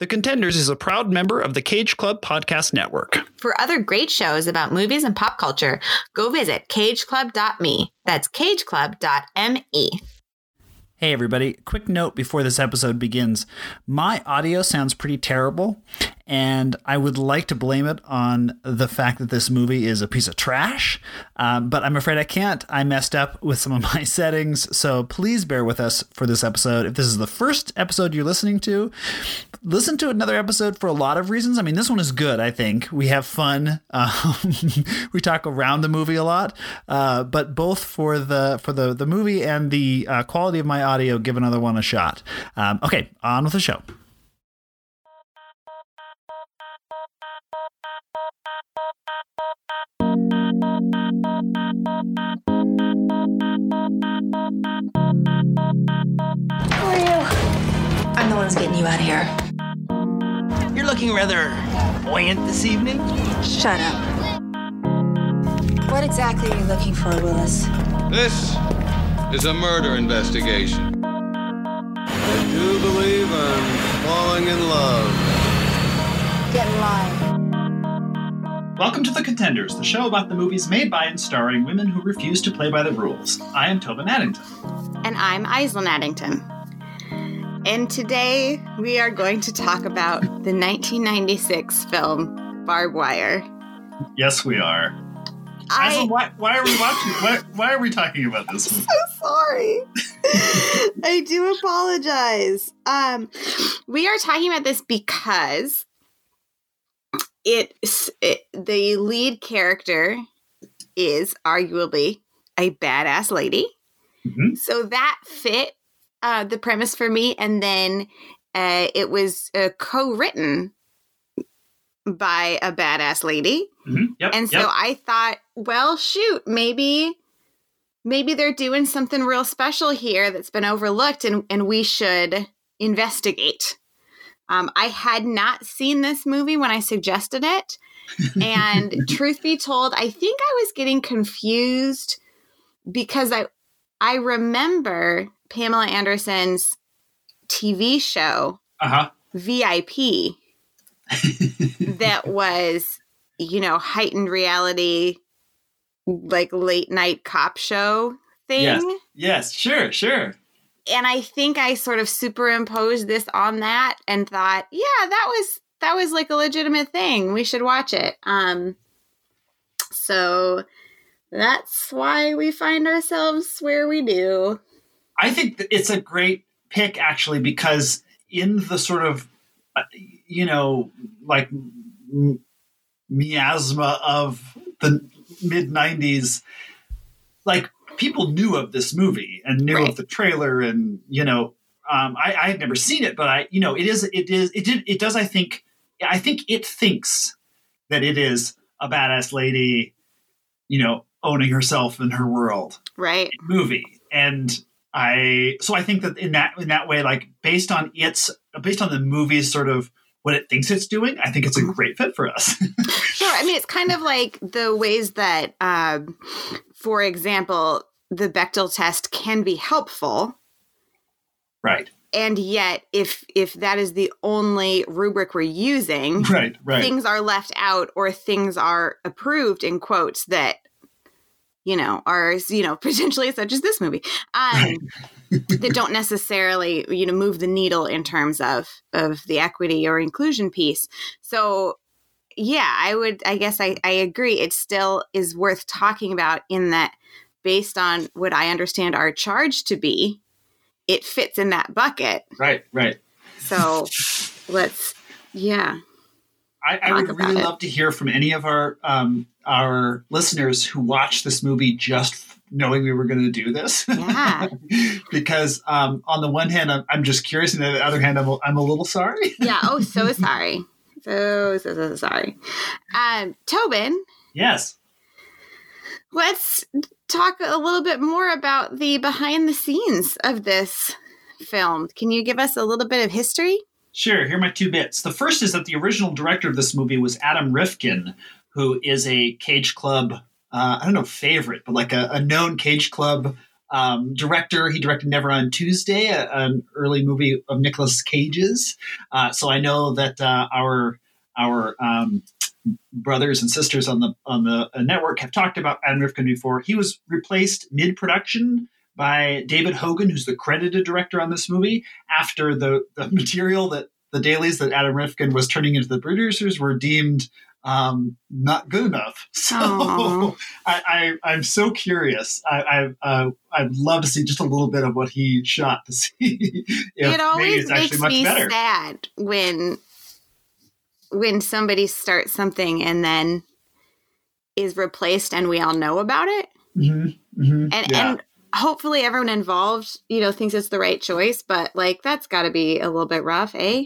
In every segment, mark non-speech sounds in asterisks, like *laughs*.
The Contenders is a proud member of the Cage Club Podcast Network. For other great shows about movies and pop culture, go visit cageclub.me. That's cageclub.me. Hey, everybody. Quick note before this episode begins. My audio sounds pretty terrible, and I would like to blame it on the fact that this movie is a piece of trash, um, but I'm afraid I can't. I messed up with some of *laughs* my settings, so please bear with us for this episode. If this is the first episode you're listening to, listen to another episode for a lot of reasons. I mean, this one is good, I think. We have fun. *laughs* Um, we talk around the movie a lot, uh, but both for the for the, the movie and the uh, quality of my audio, give another one a shot. Um, okay, on with the show. One's getting you out of here. You're looking rather buoyant this evening. Shut up. What exactly are you looking for, Willis? This is a murder investigation. I do believe I'm falling in love. Get in line. Welcome to The Contenders, the show about the movies made by and starring women who refuse to play by the rules. I am Tobin Addington. And I'm Aislinn Addington. And today we are going to talk about the 1996 film Barb Wire. Yes, we are. I, why, why are we watching? Why, why are we talking about this *laughs* I'm movie? so sorry. *laughs* I do apologize. Um, we are talking about this because it, it the lead character is arguably a badass lady. Mhm. So that fit uh, the premise for me, and then uh, it was uh, co-written by a badass lady. Mhm. Yep. And so yep. I thought, well, shoot, maybe maybe they're doing something real special here that's been overlooked and, and we should investigate. Um, I had not seen this movie when I suggested it. *laughs* And truth be told, I think I was getting confused because I I remember Pamela Anderson's TV show uh-huh. VIP *laughs* that was, you know, heightened reality, like late night cop show thing. Yes. Yes, sure, sure. And I think I sort of superimposed this on that and thought, yeah, that was that was like a legitimate thing. We should watch it. Um so that's why we find ourselves where we do. I think it's a great pick actually because in the sort of uh, you know like miasma of the mid 90s like people knew of this movie and knew Right. of the trailer and you know um, I, I had never seen it but I you know it is it is it did it does I think I think it thinks that it is a badass lady you know owning herself in her world Right. movie and i so i think that in that in that way like based on its based on the movie's sort of what it thinks it's doing i think it's a great fit for us. *laughs* Sure. I mean, it's kind of like the ways that, um, for example, the Bechdel test can be helpful, right. And yet, if if that is the only rubric we're using, right right. things are left out or things are approved in quotes that you know are you know *laughs* potentially such as this movie. Um that *laughs* don't necessarily you know move the needle in terms of of the equity or inclusion piece. So yeah i would i guess i i agree. It still is worth talking about in that based on what i understand our charge to be it fits in that bucket. Right right. So let's yeah i, I would really it. love to hear from any of our um our listeners who watched this movie just f- knowing we were going to do this Yeah. *laughs* because um on the one hand I'm, I'm just curious and on the other hand i'm, a- I'm a little sorry *laughs* yeah. Oh, so sorry. So, so, so sorry. Um, Tobin, yes let's talk a little bit more about the behind the scenes of this film. Can you give us a little bit of history? Sure, here are my two bits. The first is that the original director of this movie was Adam Rifkin, who is a Cage Club, uh, I don't know, favorite, but like a, a known Cage Club Um, director, he directed Never on Tuesday, a, an early movie of Nicolas Cage's. Uh, so I know that uh, our our um, brothers and sisters on the on the uh, network have talked about Adam Rifkin before. He was replaced mid production by David Hogan, who's the credited director on this movie, after the, the *laughs* material that the dailies that Adam Rifkin was turning into the producers were deemed um, not good enough. *laughs* So. I, I, I'm so curious. I, I, uh, I'd love to see just a little bit of what he shot to *laughs* see if it maybe always it's actually makes much me better. sad when when somebody starts something and then is replaced and we all know about it Mhm, mhm, and yeah. and hopefully everyone involved you know thinks it's the right choice but like that's got to be a little bit rough eh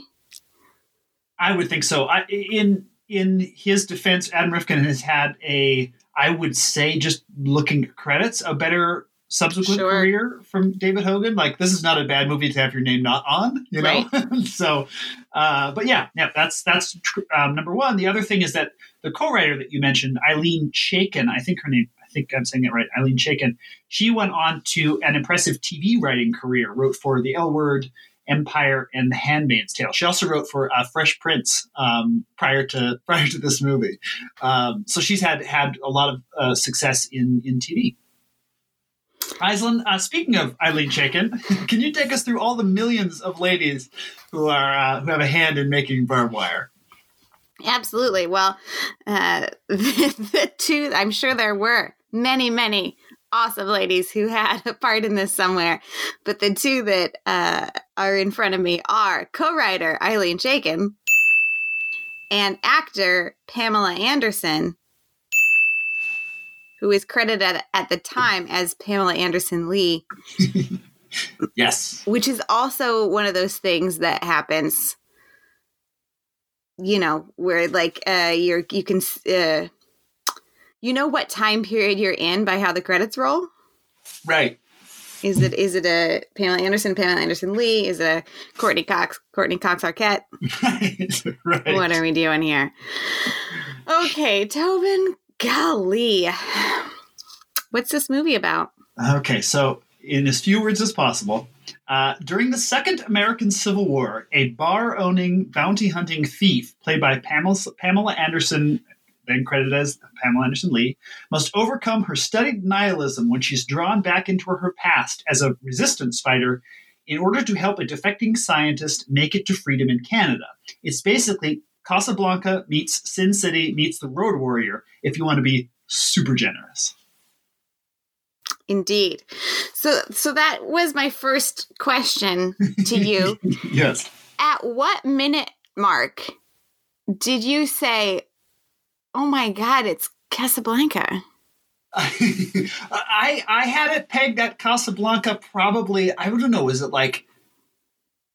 I would think so. I, in in his defense, Adam Rifkin has had a, I would say, just looking at credits, a better subsequent Sure. career from David Hogan. Like this is not a bad movie to have your name not on, you know. *laughs* so, uh, but yeah, yeah, that's that's tr- um, number one. The other thing is that the co-writer that you mentioned, Ilene Chaiken, I think her name. Think I'm saying it right. Ilene Chaiken. She went on to an impressive TV writing career. Wrote for The L Word, Empire and The Handmaid's Tale. She also wrote for uh, Fresh Prince um, prior to *laughs* prior to this movie. Um, so she's had had a lot of uh, success in in TV. Aislinn, uh, speaking of Ilene Chaiken, *laughs* can you take us through all the millions of ladies who are uh, who have a hand in making Barb Wire? absolutely well uh *laughs* the, the two i'm sure there were many many awesome ladies who had a part in this somewhere but the two that uh are in front of me are co-writer ilene chaiken and actor pamela anderson who is credited at, at the time as pamela anderson lee *laughs* Yes. which is also one of those things that happens you know where like uh you're you can uh you know what time period you're in by how the credits roll Right. is it is it a pamela anderson pamela anderson lee is it a courteney cox courteney cox arquette right. *laughs* right. what are we doing here okay tobin golly what's this movie about Okay, so in as few words as possible, uh, during the Second American Civil War, a bar owning, bounty hunting thief, played by Pamela, Pamela Anderson, then credited as Pamela Anderson Lee, must overcome her studied nihilism when she's drawn back into her past as a resistance fighter in order to help a defecting scientist make it to freedom in Canada. It's basically Casablanca meets Sin City meets the Road Warrior, if you want to be super generous. indeed so so that was my first question to you *laughs* yes. at what minute mark did you say, "Oh my god, it's Casablanca"? *laughs* I I had it pegged at Casablanca. Probably I don't know. Is it like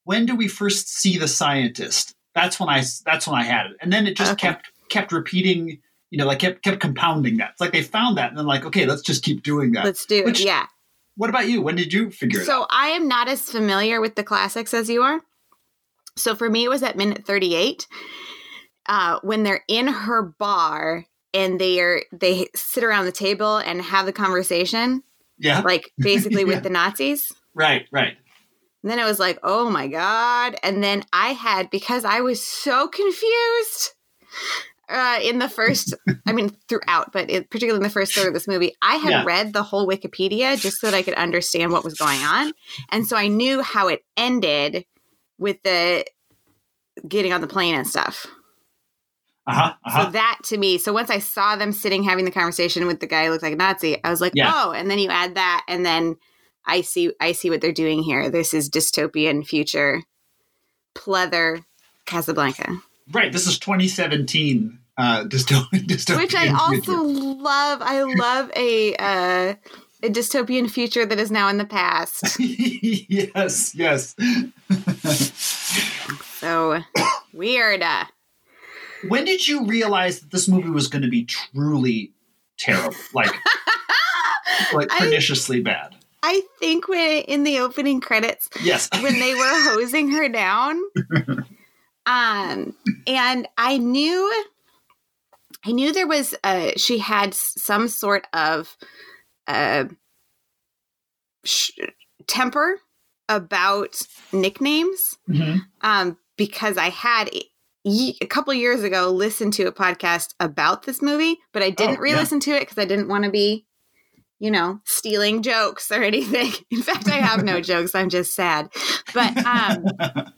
when do we first see the scientist? That's when I that's when I had it, and then it just Okay. kept kept repeating. You know, like kept kept compounding that. It's like they found that, and then like, okay, let's just keep doing that. Let's do it. Which- Yeah. what about you? When did you figure it out? So I am not as familiar with the classics as you are. So for me, it was at minute thirty-eight uh, when they're in her bar and they are they sit around the table and have the conversation, Yeah, like *laughs* basically Yeah. with the Nazis. right, right. And then it was like, oh my God. And then I had, because I was so confused uh, in the first, I mean, throughout, but it, particularly in the first third of this movie, I had Yeah. read the whole Wikipedia just so that I could understand what was going on. And so I knew how it ended with the getting on the plane and stuff. Uh huh. Uh-huh. So that to me, so once I saw them sitting having the conversation with the guy who looked like a Nazi, I was like, Yeah. oh, and then you add that, and then I see I see what they're doing here. This is dystopian future pleather Casablanca. right. This is 2017. Uh, *laughs* dystopian, dystopian Which I also future. love. I love a uh a dystopian future that is now in the past. *laughs* yes, yes. *laughs* So weird. When did you realize that this movie was going to be truly terrible like *laughs* like I- perniciously bad I think when in the opening credits yes *laughs* when they were hosing her down. *laughs* Um, and I knew, I knew there was, uh, she had some sort of, uh, sh- temper about nicknames Mhm. um, because I had a couple years ago listened to a podcast about this movie, but I didn't Oh, re-listen to it because I didn't want to be, you know, stealing jokes or *laughs* anything. In fact, I have no *laughs* jokes. I'm just sad. But um, *laughs*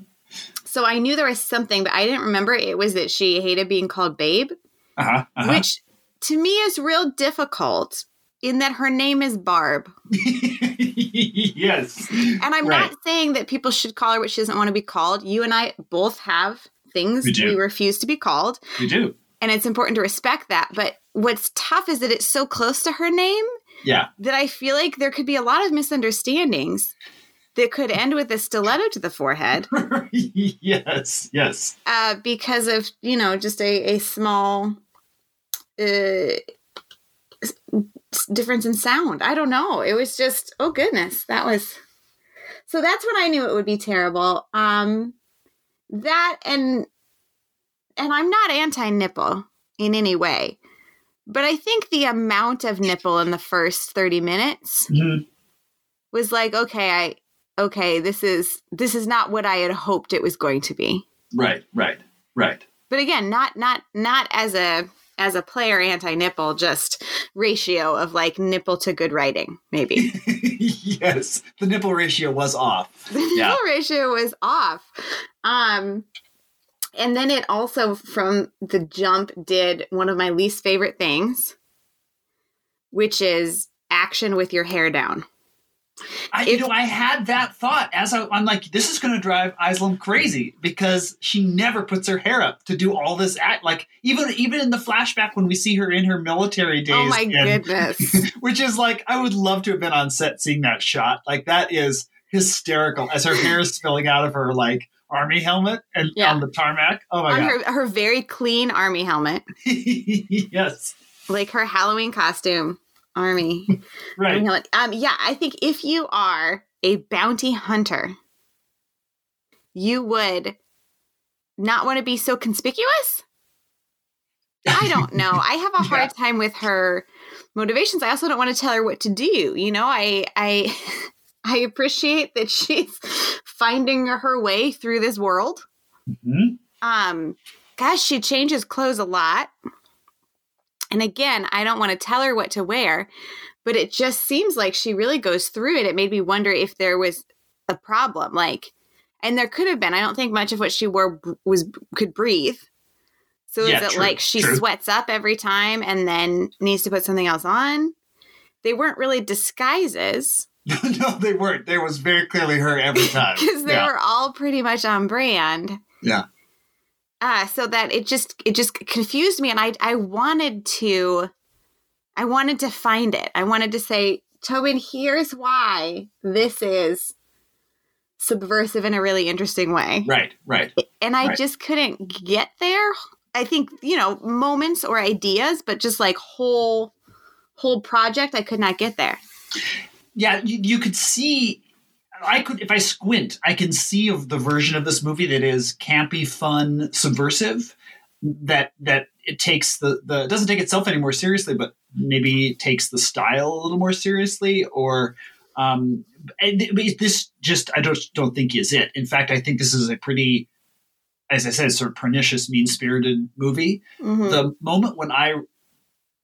so I knew there was something, but I didn't remember it was that she hated being called Babe, Uh-huh, uh-huh. which to me is real difficult in that her name is Barb. yes. And I'm Right. not saying that people should call her what she doesn't want to be called. You and I both have things We we refuse to be called, We do. and it's important to respect that. But what's tough is that it's so close to her name Yeah. that I feel like there could be a lot of misunderstandings that could end with a stiletto to the forehead *laughs* yes. Yes. uh, because of, you know, just a, a small uh, difference in sound. I don't know. It was just, oh goodness, that was. So that's when I knew it would be terrible. Um, that and and I'm not anti nipple in any way, but I think the amount of nipple in the first 30 minutes Mhm. was like, okay, I okay, this is this is not what I had hoped it was going to be. Right. Right. Right. But again, not not not as a as a player anti nipple, just ratio of like nipple to good writing, maybe. *laughs* yes. The nipple ratio was off. *laughs* the Yeah. nipple ratio was off. Um and then it also from the jump did one of my least favorite things, which is action with your hair down. I, you know, I had that thought as I, I'm like, this is going to drive Aislinn crazy because she never puts her hair up to do all this act. Like even even in the flashback when we see her in her military oh days, oh my and- goodness. *laughs* which is like I would love to have been on set seeing that shot. Like that is hysterical as her hair is spilling out of her like army helmet and Yeah. on the tarmac. Oh my On god! her her very clean army helmet, *laughs* yes, like her Halloween costume, army. *laughs* right. Um, yeah, I think if you are a bounty hunter, you would not want to be so conspicuous. I don't know. I have a *laughs* hard time with her motivations. I also don't want to tell her what to do. You know, I I *laughs* I appreciate that she's finding her way through this world. Mhm. Um, gosh, she changes clothes a lot. And again, I don't want to tell her what to wear, but it just seems like she really goes through it. It made me wonder if there was a problem, like, and there could have been. I don't think much of what she wore was could breathe. So Yeah, is it true, like she true. sweats up every time and then needs to put something else on? They weren't really disguises *laughs* no, they weren't. There was very clearly her every *laughs* time. because they yeah. were all pretty much on brand. Yeah. Uh so that it just it just confused me and i i wanted to i wanted to find it i wanted to say tobin here's why this is subversive in a really interesting way Right, right. and i right. just couldn't get there i think you know moments or ideas but just like whole whole project i could not get there yeah, you, you could see. I could, if I squint, I can see of the version of this movie that is campy, fun, subversive. That that it takes the the doesn't take itself any more seriously, but maybe takes the style a little more seriously. Or um, this just I don't don't think is it. In fact, I think this is a pretty, as I said, sort of pernicious, mean spirited movie Mhm. the moment when I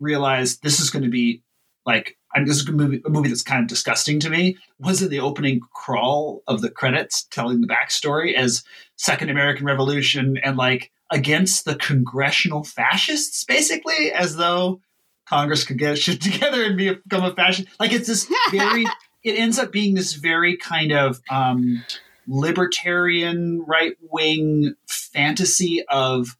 realized this is going to be like Mean, this is a movie, a movie that's kind of disgusting to me was in the opening crawl of the credits telling the backstory as Second American Revolution and like against the congressional fascists, basically, as though Congress could get shit *laughs* together and become a fascist. Like it's this *laughs* very, it ends up being this very kind of um, libertarian, right wing fantasy of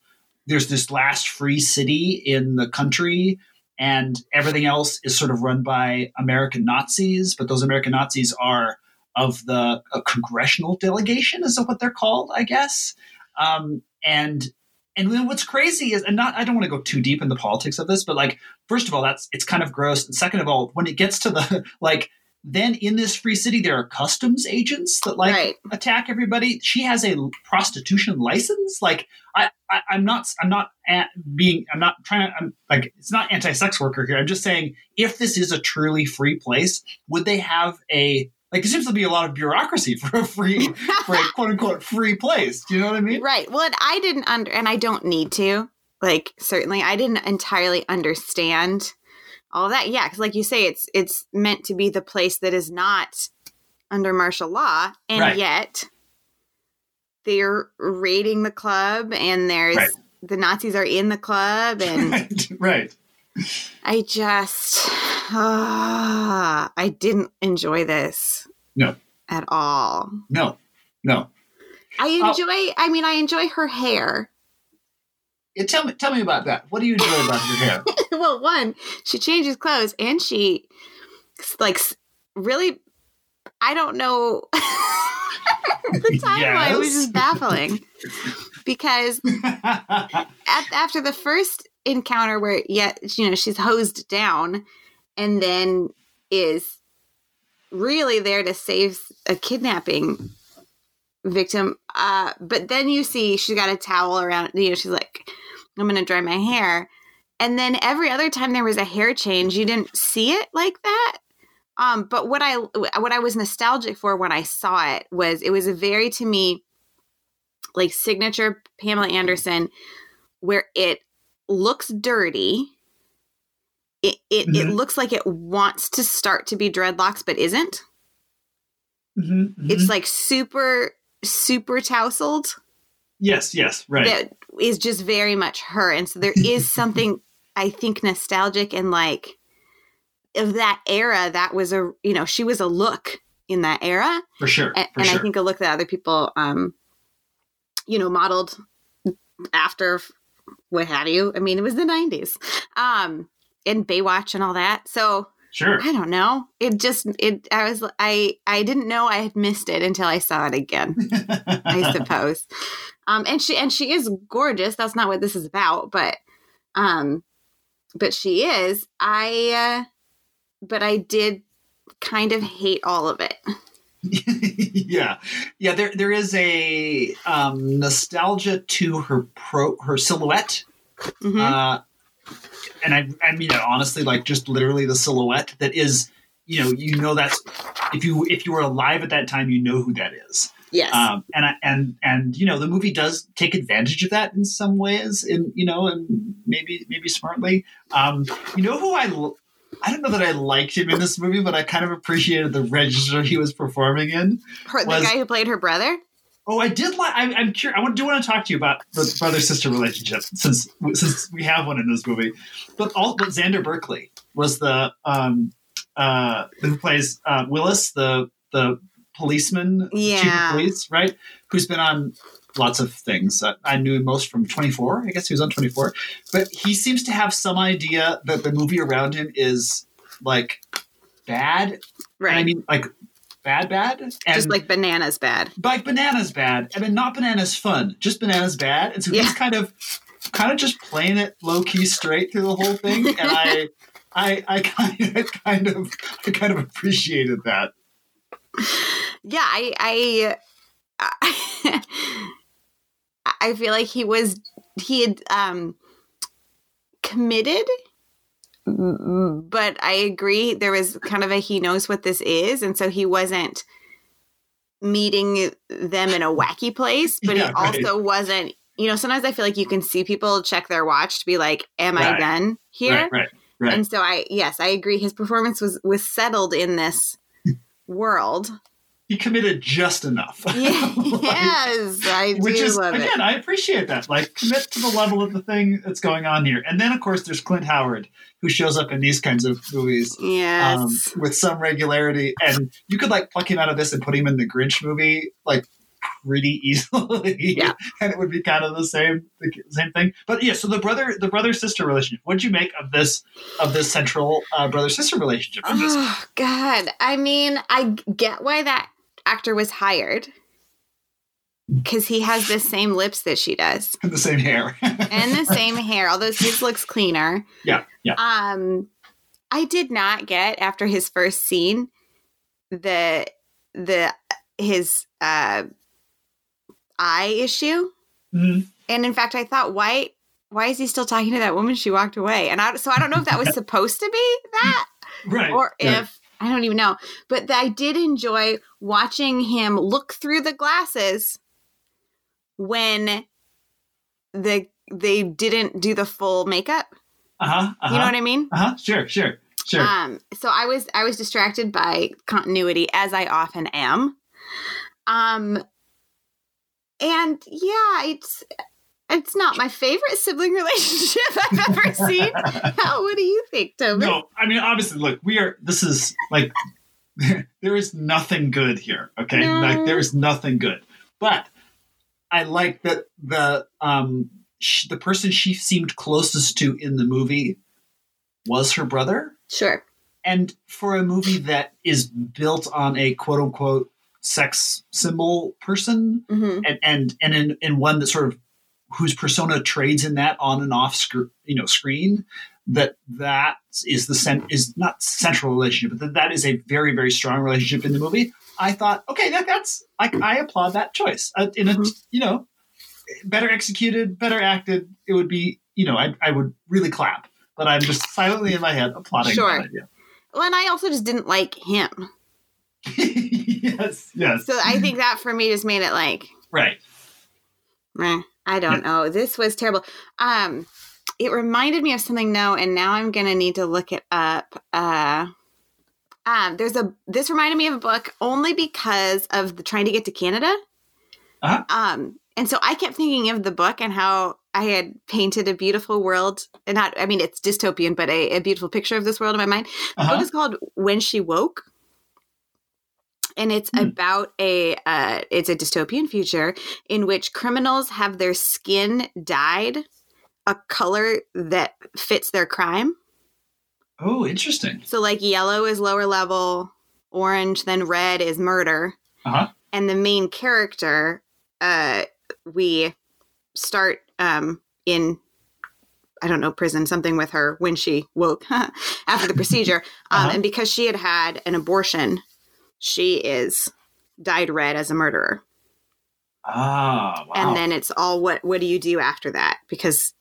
there's this last free city in the country and everything else is sort of run by American Nazis, but those American Nazis are of the congressional delegation, is what they're called, I guess. Um, and and then what's crazy is, and not I don't want to go too deep in the politics of this, but like first of all, that's it's kind of gross, and second of all, when it gets to the *laughs* like then in this free city, there are customs agents that like Right. attack everybody. She has a prostitution license. Like I, I I'm not I'm not at being I'm not trying to I'm like it's not anti-sex worker here. I'm just saying if this is a truly free place, would they have a like it seems to be a lot of bureaucracy for a free for a *laughs* quote unquote free place. Do you know what I mean? Right. Well, and I didn't under, and I don't need to. Like, certainly, I didn't entirely understand all that. Yeah, because like you say, it's it's meant to be the place that is not under martial law, and Right. yet they're raiding the club, and there's Right. the Nazis are in the club, and *laughs* right. Right. I just ah, I didn't enjoy this No. at all. No. No. I Oh. enjoy. I mean, I enjoy her hair. Yeah, tell me tell me about that. What do you enjoy about your hair? *laughs* well, one, she changes clothes and she like really I don't know *laughs* the timeline was Yes. just baffling because *laughs* at, after the first encounter where yet you know she's hosed down and then is really there to save a kidnapping victim uh but then you see she's got a towel around you know she's like i'm gonna dry my hair. And then every other time there was a hair change you didn't see it like that. Um but what i what i was nostalgic for when i saw it was it was a very to me like signature pamela anderson where it looks dirty. It it, it Mhm. looks like it wants to start to be dreadlocks but isn't. Mhm, mhm. it's like super super tousled yes, yes, right. that is just very much her and so there *laughs* is something i think nostalgic and like of that era that was a you know she was a look in that era for sure. and, for and sure. i think a look that other people um you know modeled after what have you i mean it was the 90s um and baywatch and all that so sure. i don't know it just it i was i i didn't know i had missed it until i saw it again I suppose. *laughs* Um, and she and she is gorgeous. That's not what this is about, but um, but she is. I, uh, but I did kind of hate all of it. yeah, yeah. There, there is a um, nostalgia to her pro, her silhouette, Mhm. uh, and I, I mean it honestly, like just literally the silhouette that is, you know, you know that's if you if you were alive at that time, you know who that is. yes. um, and I, and and you know the movie does take advantage of that in some ways, in you know, and maybe maybe smartly. Um, you know who I l- I don't know that I liked him in this movie, but I kind of appreciated the register he was performing in. her, the was- guy who played her brother. Oh, I did like. I'm, I'm curious. I want, do want to talk to you about the brother sister relationship since since we have one in this movie. But all but Xander Berkeley was the um uh who plays uh, Willis, the the policeman, chief of police, right? Who's been on lots of things. Uh, I knew him most from 24. I guess he was on 24. But he seems to have some idea that the movie around him is like bad. Right. And I mean, like bad, bad. And just like bananas bad. like bananas bad and then not bananas fun just bananas bad and so Yeah. he's kind of kind of just playing it low key straight through the whole thing *laughs* and i i i kind of *laughs* kind of i kind of appreciated that Yeah, I I *laughs* I feel like he was he had um committed Mm-hmm. but I agree there was kind of a he knows what this is and so he wasn't meeting them in a wacky place but Yeah, he right. also wasn't you know sometimes I feel like you can see people check their watch to be like am I done here? right right right. And so I yes I agree his performance was was settled in this world he committed just enough *laughs* *laughs* yes, I do which is love again it. i appreciate that like commit to the level of the thing that's going on here and then of course there's clint howard who shows up in these kinds of movies Yes. um, with some regularity. And you could like pluck him out of this and put him in the Grinch movie like pretty easily. Yeah. *laughs* and it would be kind of the same the same thing. But yeah, so the brother the brother sister relationship. What'd you make of this of this central uh, brother sister relationship? oh God. I mean, I get why that actor was hired. Because he has the same lips that she does. And *laughs* the same hair. *laughs* And the same hair, although his looks cleaner. yeah, yeah. Um I did not get after his first scene the the his uh eye issue. Mhm. And in fact, I thought, why why is he still talking to that woman? She walked away, and I so I don't know if that was *laughs* supposed to be that Right. or if I don't even know. But I did enjoy watching him look through the glasses when the they didn't do the full makeup. uh-huh, uh-huh. You know what I mean? Uh-huh. Sure, sure, sure. Um, so I was I was distracted by continuity as I often am. Um, and yeah, it's it's not my favorite sibling *laughs* relationship I've ever seen. *laughs* How? What do you think, Toby? no, I mean obviously look, we are this is like *laughs* there is nothing good here, okay? No. Like there is nothing good. But I like that the um sh- the person she seemed closest to in the movie was her brother. Sure. and for a movie that is built on a quote unquote sex symbol person hmm and and and in, in one that sort of whose persona trades in that on and off sc- you know screen that that is the cent- is not central relationship but that, that is a very very strong relationship in the movie i thought okay that, that's I, I applaud that choice uh, in a Mhm. you know better executed better acted it would be you know i, I would really clap but i'm just silently in my head applauding Sure. that idea. Well, and I also just didn't like him. *laughs* yes, yes. So I think that for me just made it like, right. meh, I don't know. This was terrible. Um, it reminded me of something no, and now I'm gonna need to look it up. Uh, um, there's a this reminded me of a book only because of the trying to get to Canada. Uh-huh. Um, and so I kept thinking of the book and how I had painted a beautiful world, and not I mean it's dystopian, but a, a beautiful picture of this world in my mind. The Uh-huh. book is called When She Woke. And it's Hmm. about a uh, it's a dystopian future in which criminals have their skin dyed a color that fits their crime. Oh, interesting. So like yellow is lower level, orange, then red is murder. Uh-huh. And the main character, uh, we start um, in I don't know prison, something with her when she woke *laughs* after the procedure, um, Uh-huh. and because she had had an abortion, she is dyed red as a murderer. Ah, wow. And then it's all what what do you do after that? Because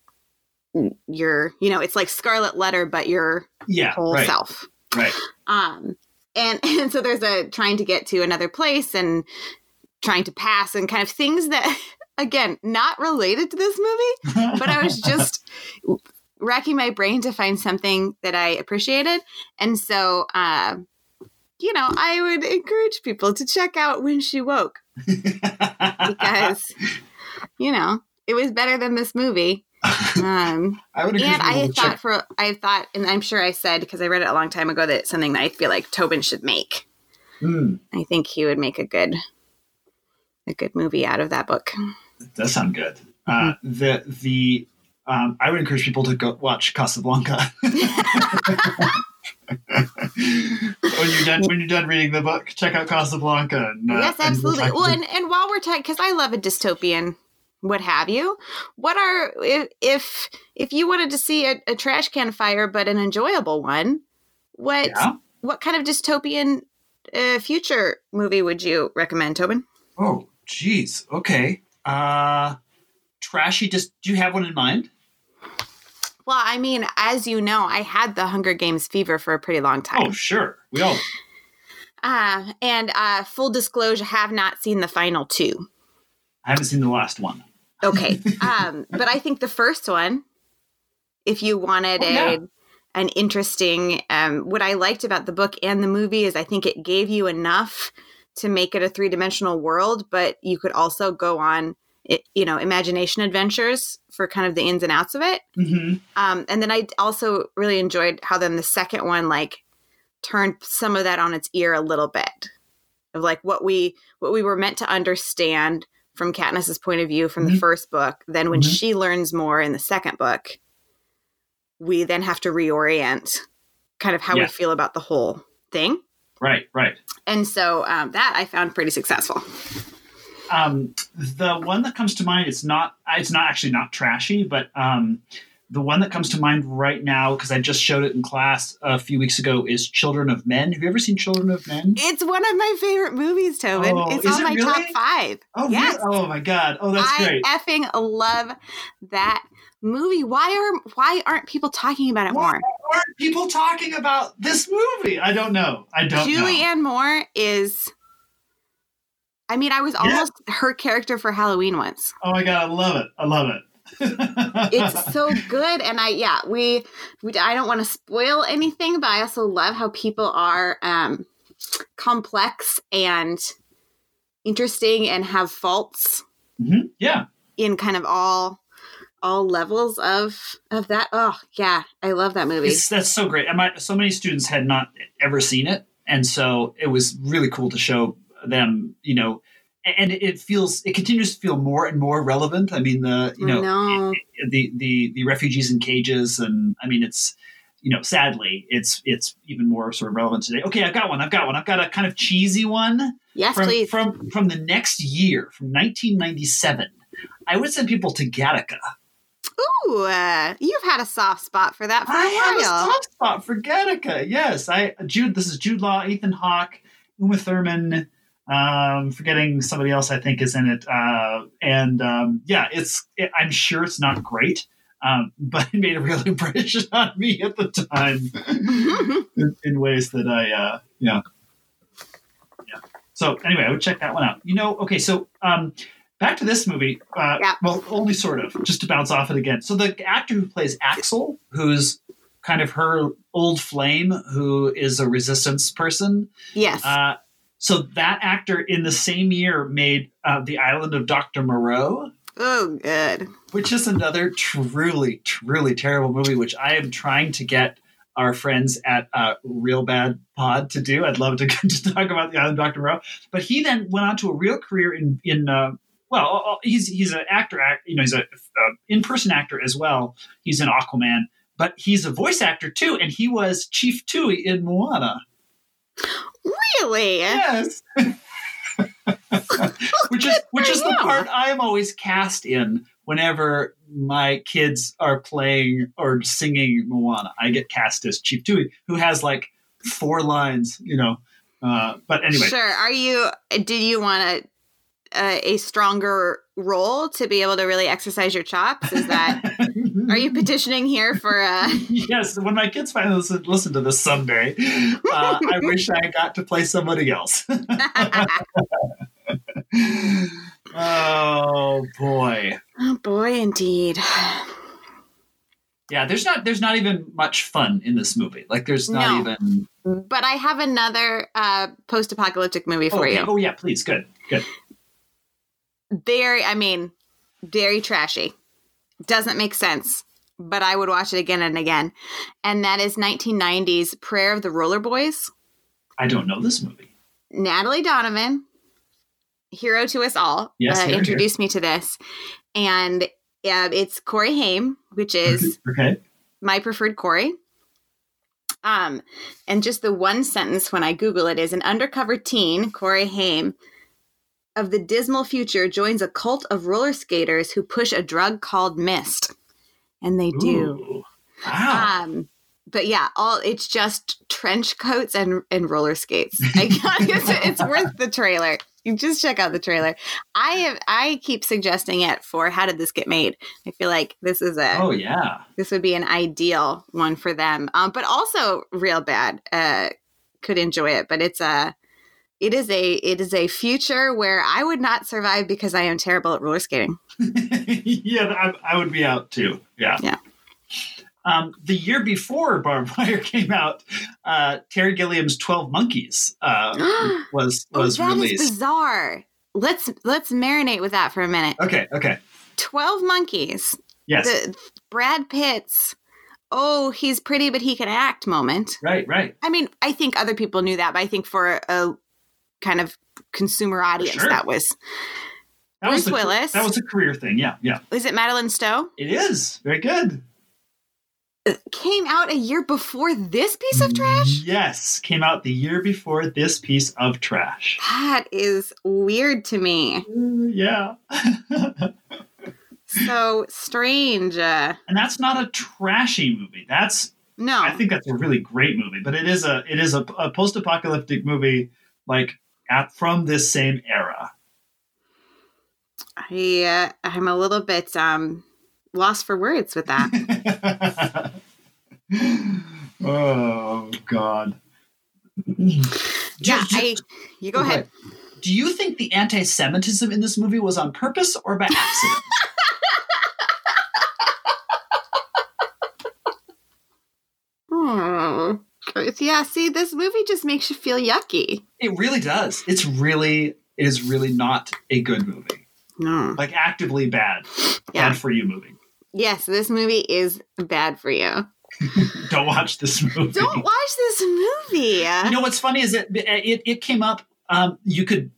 you're you know it's like Scarlet Letter, but your yeah, whole right, self. right. Um, and, *laughs* and so there's a trying to get to another place and trying to pass and kind of things that, *laughs* again, not related to this movie, but I was just *laughs* racking my brain to find something that I appreciated. And so, uh, you know, I would encourage people to check out When She Woke because, *laughs* you know, it was better than this movie. Um, *laughs* I would and I thought for I thought, and I'm sure I said because I read it a long time ago that it's something that I feel like Tobin should make. Hmm, I think he would make a good, a good movie out of that book. that does sound good. Uh, Mm-hmm. the the um, I would encourage people to go watch Casablanca. *laughs* when you're done when you're done reading the book, check out Casablanca. And, uh, yes, absolutely. talk- Well, and, and while we're talking, because I love a dystopian, what have you? What are if if, if you wanted to see a, a trash can fire, but an enjoyable one? What Yeah. what kind of dystopian uh, future movie would you recommend, Tobin? Oh, geez. Okay. Uh, trashy. Just do you have one in mind? Well, I mean, as you know, I had the Hunger Games fever for a pretty long time. Oh, sure. We all. *laughs* Uh, and uh, full disclosure, have not seen the final two. I haven't seen the last one. Okay, *laughs* um, but I think the first one, if you wanted Oh, yeah. a an interesting, um, what I liked about the book and the movie is I think it gave you enough to make it a three dimensional world, but you could also go on, it, you know, imagination adventures for kind of the ins and outs of it. Mm-hmm. Um, and then I also really enjoyed how then the second one like turned some of that on its ear a little bit of like what we what we were meant to understand from Katniss's point of view from the Mhm. first book. Then when Mhm. she learns more in the second book, we then have to reorient kind of how Yeah. we feel about the whole thing. Right. Right. And so um, that I found pretty successful. Um, the one that comes to mind, it's not. It's not actually not trashy, but um, the one that comes to mind right now because I just showed it in class a few weeks ago is Children of Men. Have you ever seen Children of Men? It's one of my favorite movies, Tobin. Oh, it's on it my top really? five. Oh, yes. really? oh my god! Oh, that's I great. effing love that movie. Why are why aren't people talking about it Why more? aren't people talking about this movie? I don't know. I don't know. Julianne Moore is. I mean, I was almost her character for Halloween once. Oh my god! I love it. I love it. It's so *laughs* good, and I yeah we, we I don't want to spoil anything, but I also love how people are um, complex and interesting and have faults Mhm. yeah. in kind of all all levels of of that. Oh yeah, I love that movie. It's, that's so great. And my, so many students had not ever seen it, and so it was really cool to show them. You know, and it feels it continues to feel more and more relevant. I mean, the you know know. the the the refugees in cages, and I mean it's you know sadly it's it's even more sort of relevant today. Okay, I've got one. I've got one. I've got a kind of cheesy one Yes, from please. from from the next year, from 1997. I would send people to Gattaca. Ooh, uh, you've had a soft spot for that for a I have a soft spot for Gattaca. Yes, I Jude. This is Jude Law, Ethan Hawke, Uma Thurman. Um, forgetting somebody else I think is in it. Uh, and um, yeah, it's. It, I'm sure it's not great, um, *laughs* but it made a real *laughs* impression on me at the time *laughs* in, in ways that I, uh, yeah, yeah. So anyway, I would check that one out. You know, okay, so um, back to this movie. Uh, Yeah. Well, only sort of, just to bounce off it again. So the actor who plays Axel, who's kind of her old flame, who is a resistance person. yes. Uh, so that actor in the same year made uh, The Island of Dr. Moreau, oh, good. which is another truly, truly terrible movie, which I am trying to get our friends at uh, Real Bad Pod to do. I'd love to, *laughs* to talk about The Island of Dr. Moreau. But he then went on to a real career in, in uh, well, he's he's an actor, act, you know, he's an uh, in-person actor as well. He's an Aquaman, but he's a voice actor too, and he was Chief Tui in Moana. Really? Yes. *laughs* which is which is the part I am always cast in whenever my kids are playing or singing Moana. I get cast as Chief Tui, who has like four lines, you know. Uh, but anyway, Sure. Are you? Did you want a, a a stronger role to be able to really exercise your chops? Is that? *laughs* are you petitioning here for? Uh, *laughs* yes, when my kids finally listen, listen to this someday, uh, I *laughs* wish I got to play somebody else. oh boy. oh boy, indeed. Yeah, there's not there's not even much fun in this movie. Like there's not No. even But I have another uh, post-apocalyptic movie for okay. you. Oh yeah, please. Good. Good. Very, I mean, very trashy. Doesn't make sense, but I would watch it again and again. And that is 1990's Prayer of the Roller Boys. I don't know this movie. Natalie Donovan, hero to us all, Yes, uh, here, here. introduced me to this. And uh, it's Corey Haim, which is okay. my preferred Corey. Um, and just the one sentence when I Google it is an undercover teen, Corey Haim, of the dismal future joins a cult of roller skaters who push a drug called mist. And they do. Ooh. Wow. Um, but yeah, all it's just trench coats and and roller skates. *laughs* I it's, it's worth the trailer. You just check out the trailer. I have I keep suggesting it for how did this get made? I feel like this is a oh yeah. this would be an ideal one for them. Um, but also real bad uh, could enjoy it. But it's a it is a it is a future where I would not survive because I am terrible at roller skating. *laughs* yeah, I, I would be out too. Yeah. Yeah. Um, the year before Barb *laughs* Wire came out, uh, Terry Gilliam's Twelve Monkeys uh, was *gasps* was oh, that is released. bizarre. Let's let's marinate with that for a minute. okay. Okay. Twelve Monkeys. Yes. The Brad Pitt's. Oh, he's pretty, but he can act. Moment. right. Right. I mean, I think other people knew that, but I think for a kind of consumer audience, Sure. that was. That was the, Willis. That was a career thing. Yeah. Yeah. Is it Madeleine Stowe? It is very good. Came out a year before this piece of trash. Yes, came out the year before this piece of trash. That is weird to me. Uh, yeah. *laughs* so strange. Uh, and that's not a trashy movie. That's no, I think that's a really great movie, but it is a it is a, a post apocalyptic movie like at from this same era. I uh, I'm a little bit um lost for words with that. *laughs* oh God. yeah, Ju- ju- I. You go ahead. Do you think the anti-Semitism in this movie was on purpose or by accident? *laughs* Hmm. Yeah, see, this movie just makes you feel yucky. it really does. It's really it is really not a good movie. No. Like actively bad. Yeah. Bad for you movie. Yes, this movie is bad for you. *laughs* Don't watch this movie. Don't watch this movie. You know what's funny is that it, it came up. Um, you could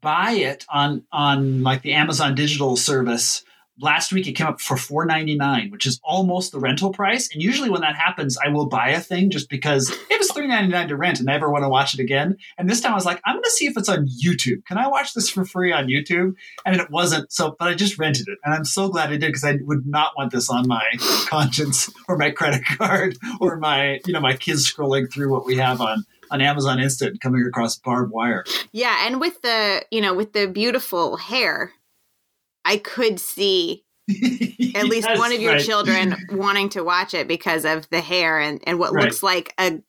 buy it on on like the Amazon digital service. Last week it came up for four ninety nine, which is almost the rental price. And usually when that happens, I will buy a thing just because it was three ninety nine to rent, and I never want to watch it again. And this time I was like, I'm going to see if it's on YouTube. Can I watch this for free on YouTube? And it wasn't. So, but I just rented it, and I'm so glad I did because I would not want this on my *laughs* conscience or my credit card or my you know my kids scrolling through what we have on on Amazon Instant coming across Barb Wire. Yeah, and with the you know with the beautiful hair, I could see *laughs* at least Yes, one of your right. children *laughs* wanting to watch it because of the hair and and what Right. looks like a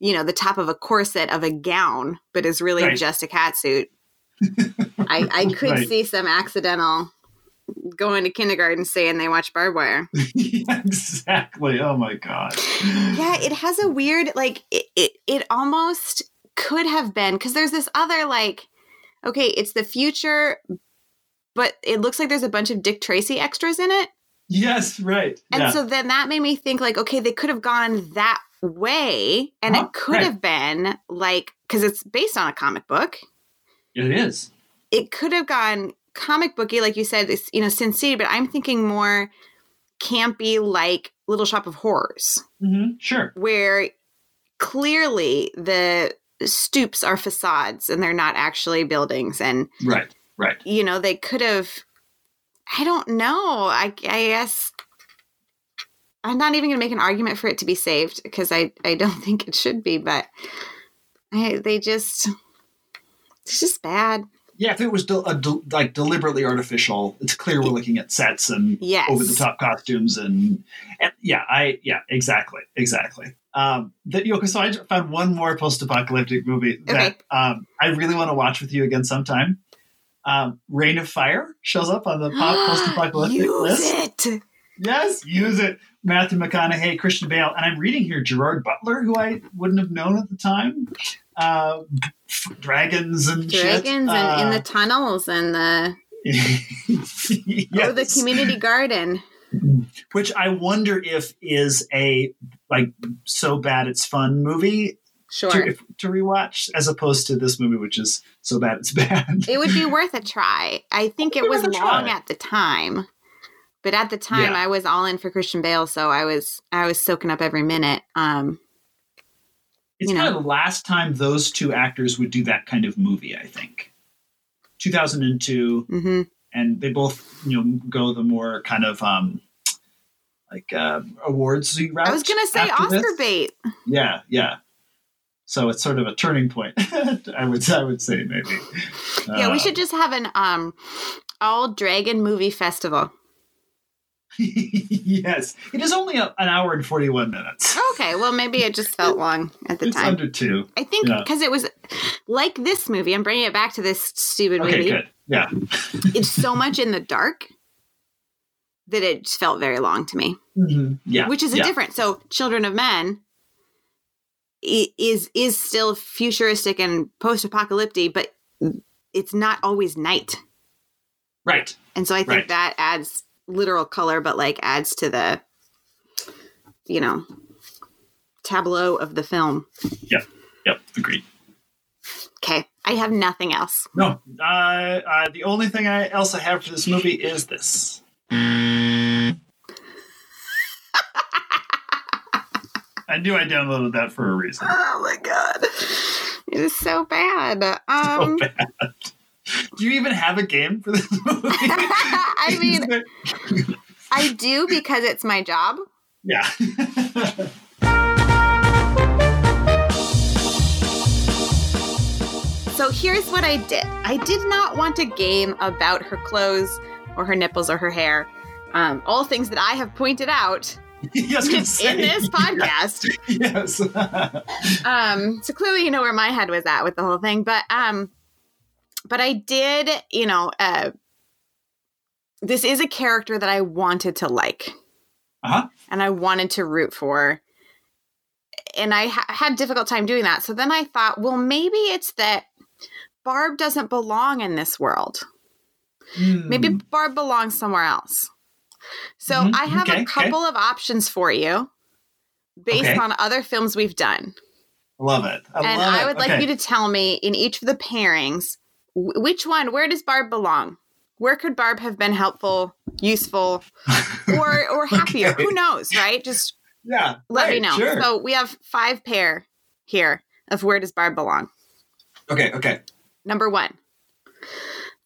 you know the top of a corset of a gown, but is really Right. just a cat suit. *laughs* I I could see some accidental going to kindergarten saying they watch Barb Wire. Yeah, exactly. Oh my god. yeah it has a weird like it it, it almost could have been because there's this other like okay it's the future but it looks like there's a bunch of dick tracy extras in it Yes, right. and yeah. so then that made me think like okay they could have gone that way and Uh-huh, it could right. have been like because it's based on a comic book it is. it could have gone comic booky like you said it's you know sin city but i'm thinking more campy like little shop of horrors hmm Sure. where clearly the stoops are facades and they're not actually buildings and Right. Right. you know they could have i don't know i, I guess i'm not even going to make an argument for it to be saved because i i don't *laughs* think it should be but I, they just it's just bad Yeah, if it was a del- like deliberately artificial, it's clear we're looking at sets and Yes. over the top costumes and, and yeah, I yeah, exactly, exactly. Um, that you know, so I found one more post-apocalyptic movie that Okay. um, I really want to watch with you again sometime. Um, Reign of Fire shows up on the pop *gasps* post-apocalyptic use list. it Yes, use it. Matthew McConaughey, Christian Bale, and I'm reading here Gerard Butler, who I wouldn't have known at the time. Uh, dragons and shit. dragons and in Uh, the tunnels and the yes. *laughs* oh the community garden which I wonder if is a like so bad it's fun movie sure to, to rewatch as opposed to this movie, which is so bad it's bad. it would be *laughs* worth a try. I think it was long try. at the time. But at the time Yeah. I was all in for Christian Bale, so I was I was soaking up every minute. Um It's you kind know. of the last time those two actors would do that kind of movie, I think. 2002, mhm. and they both, you know, go the more kind of um like uh, awards route. I was gonna say Oscar this. bait. Yeah, yeah. So it's sort of a turning point. *laughs* I would, I would say maybe. yeah, Uh, we should just have an um all dragon movie festival. *laughs* yes, it is only a, an hour and forty-one minutes. Okay, well maybe it just felt *laughs* long at the it's time. under two. I think yeah. because it was like this movie. I'm bringing it back to this stupid Okay, movie. good. Yeah, It's so much in the dark that it just felt very long to me. Mhm. yeah, which is a yeah. different. So, Children of Men is is still futuristic and post apocalyptic, but it's not always night. right. And so, I think Right. that adds literal color, but like adds to the you know tableau of the film. Yep, yep, agreed. Okay, I have nothing else. No, uh, uh, the only thing I else I have for this movie is this. I knew I downloaded that for a reason. *laughs* Oh my god, it is so bad. *laughs* So Um, bad. Do you even have a game for this *laughs* movie? I mean, I do because it's my job. yeah. So here's what I did I did not want a game about her clothes or her nipples or her hair. Um, all things that I have pointed out *laughs* yes, in this podcast. Yes. *laughs* um so clearly you know where my head was at with the whole thing but um but i did you know uh this is a character that i wanted to like Uh-huh. and i wanted to root for and i ha- had difficult time doing that so then i thought well maybe it's that barb doesn't belong in this world maybe Hmm. barb belongs somewhere else so Mhm. i have Okay, a okay. couple of options for you based Okay. on other films we've done love it. I and love I it. would like Okay. you to tell me in each of the pairings which one, where does Barb belong? Where could Barb have been helpful, useful, *laughs* or or happier? Okay. Who knows, right? Just Yeah. let me know. Sure. So we have five pair here of where does Barb belong. okay. Okay. Number one,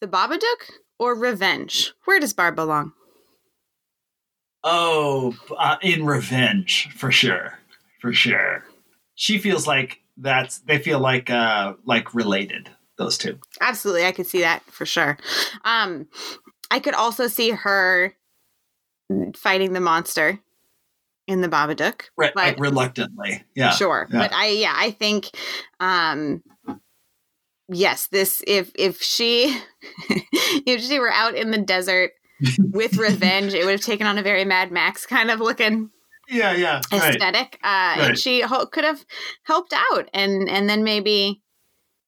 the Babadook or Revenge. Where does Barb belong? Oh, uh, in revenge for sure, for sure. She feels like that's. They feel like uh like related. Those two. Absolutely, I could see that for sure. Um, I could also see her fighting the monster in the Babadook. Right. But- like reluctantly. Yeah. sure yeah. but i yeah i think um yes this if if she *laughs* if she were out in the desert with revenge it would have taken on a very mad max kind of looking Yeah. Yeah. Right. aesthetic uh and she ho- could have helped out and and then maybe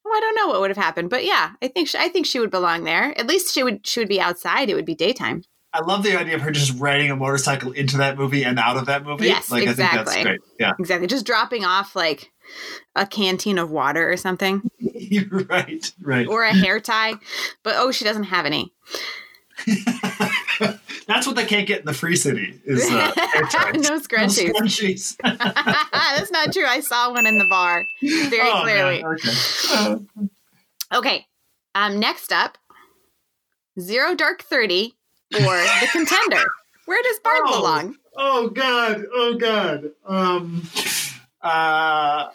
oh, i don't know what would have happened but yeah i think she, i think she would belong there at least she would she would be outside it would be daytime I love the idea of her just riding a motorcycle into that movie and out of that movie. Yes, like I think exactly. that's great. Yeah. exactly just dropping off like a canteen of water or something *laughs* right. Right. or a hair tie but oh she doesn't have any *laughs* That's what they can't get in the free city is uh, *laughs* hair ties. no No scrunchies. scrunchies. *laughs* That's not true. I saw one in the bar very Oh, clearly. man, Okay. Okay. Um, next up, Zero Dark Thirty or The Contender. Where does Barb Oh. belong? Oh God! Oh God! Um, uh,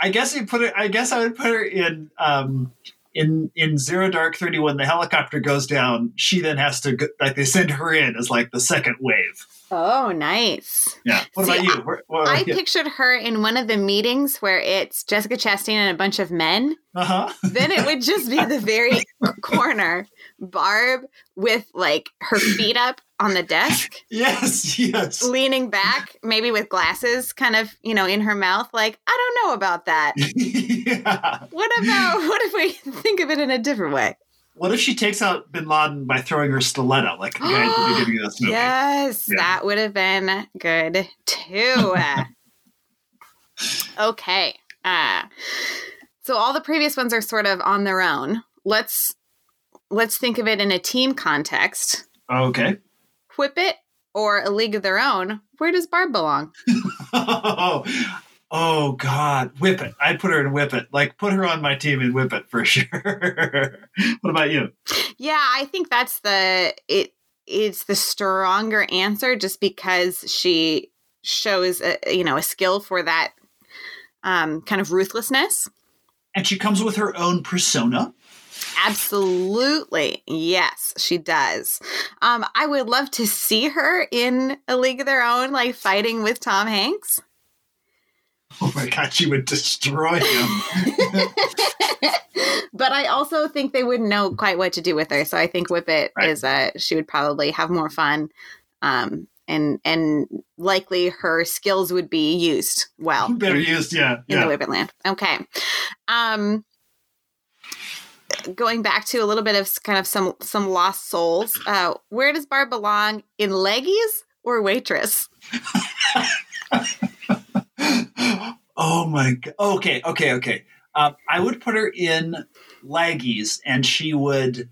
I guess you put it. I guess I would put her in um, in in Zero Dark Thirty when the helicopter goes down. She then has to go, like they send her in as like the second wave. Oh, nice. Yeah. What See, about you? Where, where, I pictured her in one of the meetings where it's Jessica Chastain and a bunch of men. uh huh. Then it would just be the very *laughs* corner, Barb with like her feet up on the desk. *laughs* Yes. Yes. leaning back, maybe with glasses kind of, you know, in her mouth, like, I don't know about that. *laughs* yeah. What about *laughs* what if we think of it in a different way? What if she takes out Bin Laden by throwing her stiletto, like the guy at the beginning of this *gasps* movie? Yes, Yeah. that would have been good too. okay. Uh so all the previous ones are sort of on their own. Let's let's think of it in a team context. Okay. Whip it or a league of their own. Where does Barb belong? Oh, *laughs* oh God, Whip It. I'd put her in Whip It. Like, put her on my team in Whip It for *laughs* sure. what about you? Yeah, I think that's the it it's the stronger answer just because she shows a, you know a skill for that um, kind of ruthlessness. And she comes with her own persona. Absolutely, yes, she does. Um, I would love to see her in a league of their own, like fighting with Tom Hanks. Oh my God, she would destroy him. *laughs* but I also think they wouldn't know quite what to do with her. So I think Whip It Right. is uh she would probably have more fun. Um and and likely her skills would be used well Better in, used, yeah. in the yeah. Whip It land. Okay. Um going back to a little bit of kind of some some lost souls. Uh where does Barb belong? In Laggies or waitress? *laughs* oh my God. Okay, okay, okay. Um, I would put her in Laggies, and she would,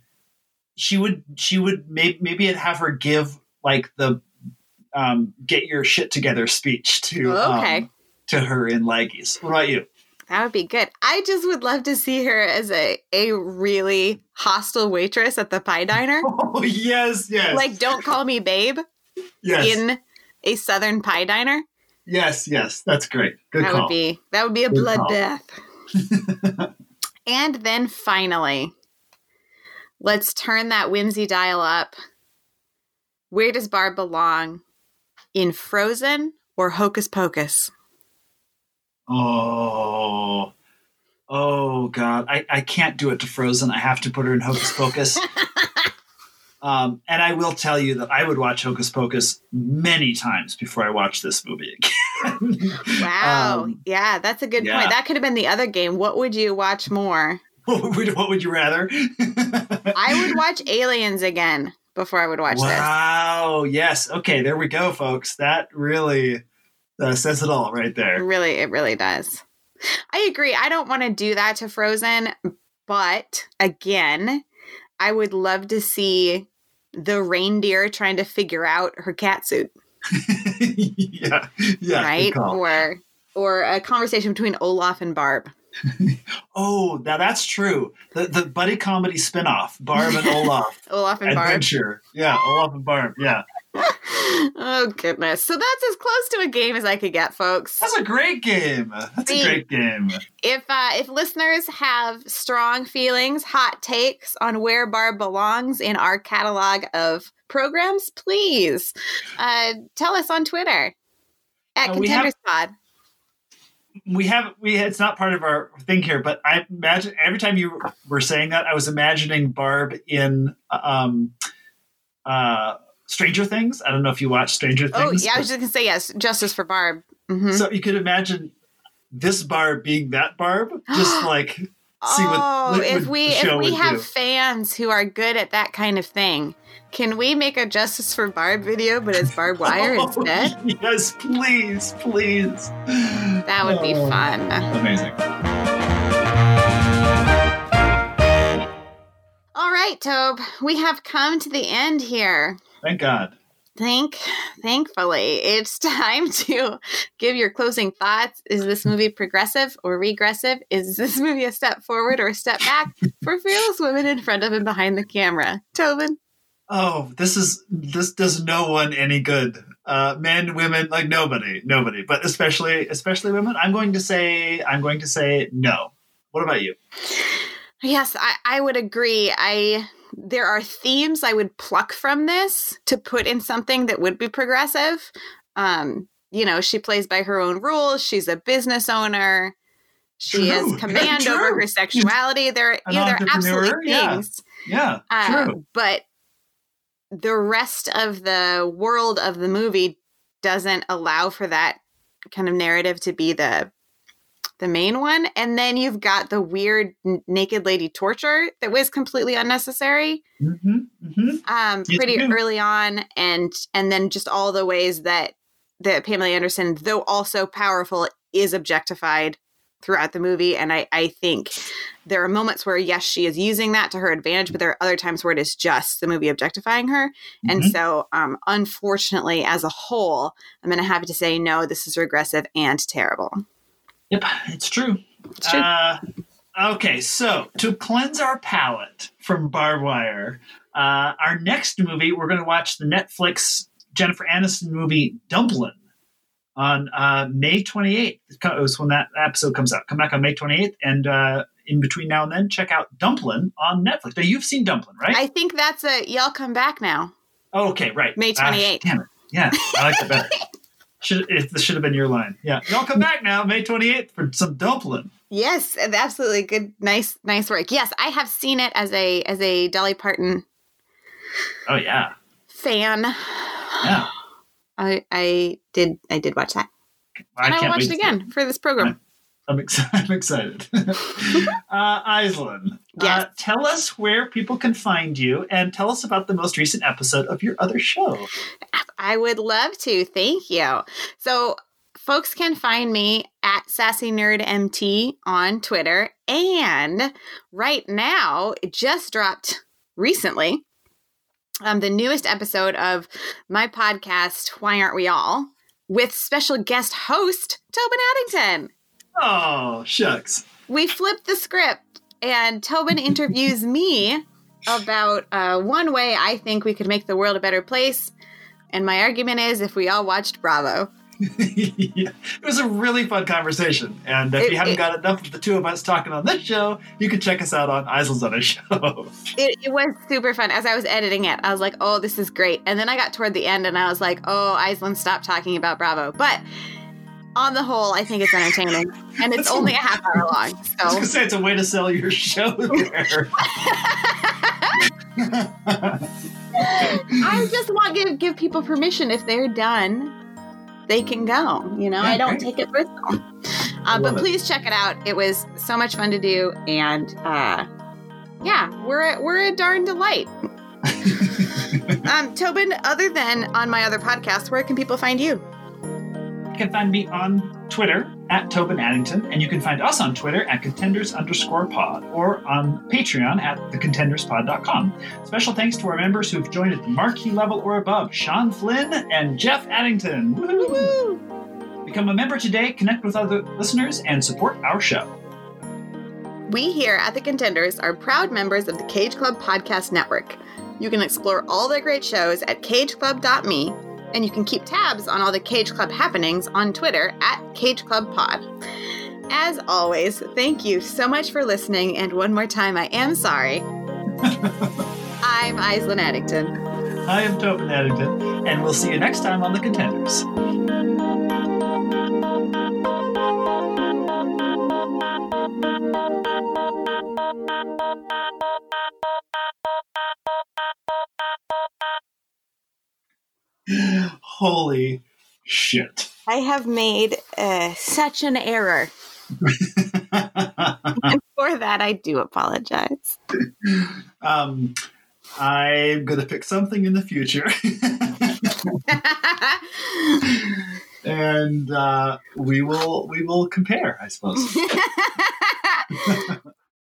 she would, she would maybe maybe I'd have her give like the um, get your shit together speech to um, to her in Laggies. What about you? That would be good. I just would love to see her as a a really hostile waitress at the pie *laughs* diner. Oh yes, yes. like, don't call me babe yes, in a southern pie diner. yes, yes. That's great. Good that call. would be that would be a bloodbath. *laughs* and then finally, let's turn that whimsy dial up. Where does Barb belong? In Frozen or Hocus Pocus? Oh, oh God! I, I can't do it to Frozen. I have to put her in Hocus Pocus. *laughs* um, and I will tell you that I would watch Hocus Pocus many times before I watch this movie again. *laughs* Wow. Um, yeah, that's a good yeah. point. That could have been the other game. What would you watch more? *laughs* what, would, what would you rather? I would watch Aliens again before I would watch this. Wow. Yes. Okay. There we go, folks. That really uh, says it all right there. really, it really does. I agree. I don't want to do that to Frozen, but again, I would love to see the reindeer trying to figure out her cat suit, *laughs* yeah. Yeah. right? Or or a conversation between Olaf and Barb. Oh, now that's true. The the buddy comedy spinoff, Barb and Olaf *laughs* Olaf and Barb. adventure. Yeah, Olaf and Barb. Yeah, *laughs* Oh goodness. So that's as close to a game as I could get, folks. that's a great game. That's a great game. if uh, if listeners have strong feelings, hot takes on where Barb belongs in our catalog of programs, please uh, tell us on Twitter at Uh, have- Contenders Pod. We have we. It's not part of our thing here, but I imagine every time you were saying that, I was imagining Barb in um, uh, Stranger Things. I don't know if you watch Stranger Things. Oh Things. yeah, I was just gonna say yes. Justice for Barb. hmm So you could imagine this Barb being that Barb, just *gasps* like see what, oh, what- if we if we have do. fans who are good at that kind of thing, can we make a Justice for Barb video, but it's Barb Wire *laughs* Oh, instead? Yes, please, please. That would be Oh, fun. Amazing. All right, Tobe, we have come to the end here. Thank God. Thank, thankfully, it's *laughs* time to give your closing thoughts. Is this movie progressive or regressive? Is this *laughs* movie a step forward or a step back for fearless women in front of and behind the camera? Tobin, Oh, this is this does no one any good. Uh, men, women, like nobody, nobody, but especially especially women. I'm going to say I'm going to say no. What about you? yes, I, I would agree. I there are themes I would pluck from this to put in something that would be progressive. Um, you know, she plays by her own rules. She's a business owner. She True. has command True. over her sexuality. There, you know, there are absolutely entrepreneur, yeah. things. Yeah, Uh, true. but the rest of the world of the movie doesn't allow for that kind of narrative to be the the main one and then you've got the weird n- naked lady torture that was completely unnecessary hmm hmm um pretty do. early on and and then just all the ways that that Pamela Anderson though also powerful is objectified throughout the movie and I I think there are moments where yes she is using that to her advantage but there are other times where it is just the movie objectifying her and Mhm. so um unfortunately as a whole I'm going to have to say no this is regressive and terrible Yep, it's true. It's true. Uh, okay, so to cleanse our palate from Barb Wire, uh, our next movie we're going to watch the Netflix Jennifer Aniston movie Dumplin' on uh, May 28th. It was when that episode comes out. Come back on May 28th, and uh, in between now and then, check out Dumplin' on Netflix. Now you've seen Dumplin', right? I think that's a y'all come back now oh, okay, right. May Ah, 28th. damn it. Yeah, I like that better. *laughs* Should, it, this should have been your line. Yeah, y'all come back now, May 28th, for some Dumplin'. Yes, absolutely good, nice, nice work. Yes, I have seen it as a as a Dolly Parton Oh yeah, fan. yeah. I I did I did watch that, and I will can't watch wait it again for this program. I'm, ex- *laughs* I'm excited. *laughs* uh, Aislinn, uh, Yes. tell us where people can find you and tell us about the most recent episode of your other show. I would love to. Thank you. So, folks can find me at Sassy Nerd MT on Twitter, and right now it just dropped recently. Um, the newest episode of my podcast, Why Aren't We All, with special guest host Tobin Addington. Oh, shucks. we flipped the script, and Tobin interviews me about uh, one way I think we could make the world a better place. And my argument is if we all watched Bravo. *laughs* yeah. It was a really fun conversation. And if It- you haven't it- got enough of the two of us talking on this show, you can check us out on Aislinn's other *laughs* show. It, it was super fun. As I was editing it, I was like, oh, this is great. And then I got toward the end and I was like, oh, Aislinn, stop talking about Bravo. But on the whole, I think it's entertaining. And it's only a half hour long. *laughs* I was So gonna say it's a way to sell your show *laughs* there. I just want to give, give people permission if they're done, they can go. You know, Yeah, I don't take it personal. Uh, but it. please check it out. It was so much fun to do, and uh, yeah, we're a, we're a darn delight. *laughs* um, Tobin, other than on my other podcast, where can people find you? You can find me on Twitter at Tobin Addington, and you can find us on Twitter at contenders underscore pod or on Patreon at thecontenderspod.com. Special thanks to our members who've joined at the marquee level or above Sean Flynn and Jeff Addington. Woohoo! Become a member today, connect with other listeners, and support our show. We here at The Contenders are proud members of the Cage Club Podcast Network. You can explore all their great shows at cageclub.me, and you can keep tabs on all the Cage Club happenings on Twitter at Cage Club Pod. As always, thank you so much for listening, and one more time, I am sorry. *laughs* I'm Aislinn Addington. I am Tobin Addington, and we'll see you next time on The Contenders. Holy shit. I have made uh, such an error, *laughs* and for that, I do apologize. um, I'm going to pick something in the future. *laughs* and uh, we will we will compare, I suppose. *laughs*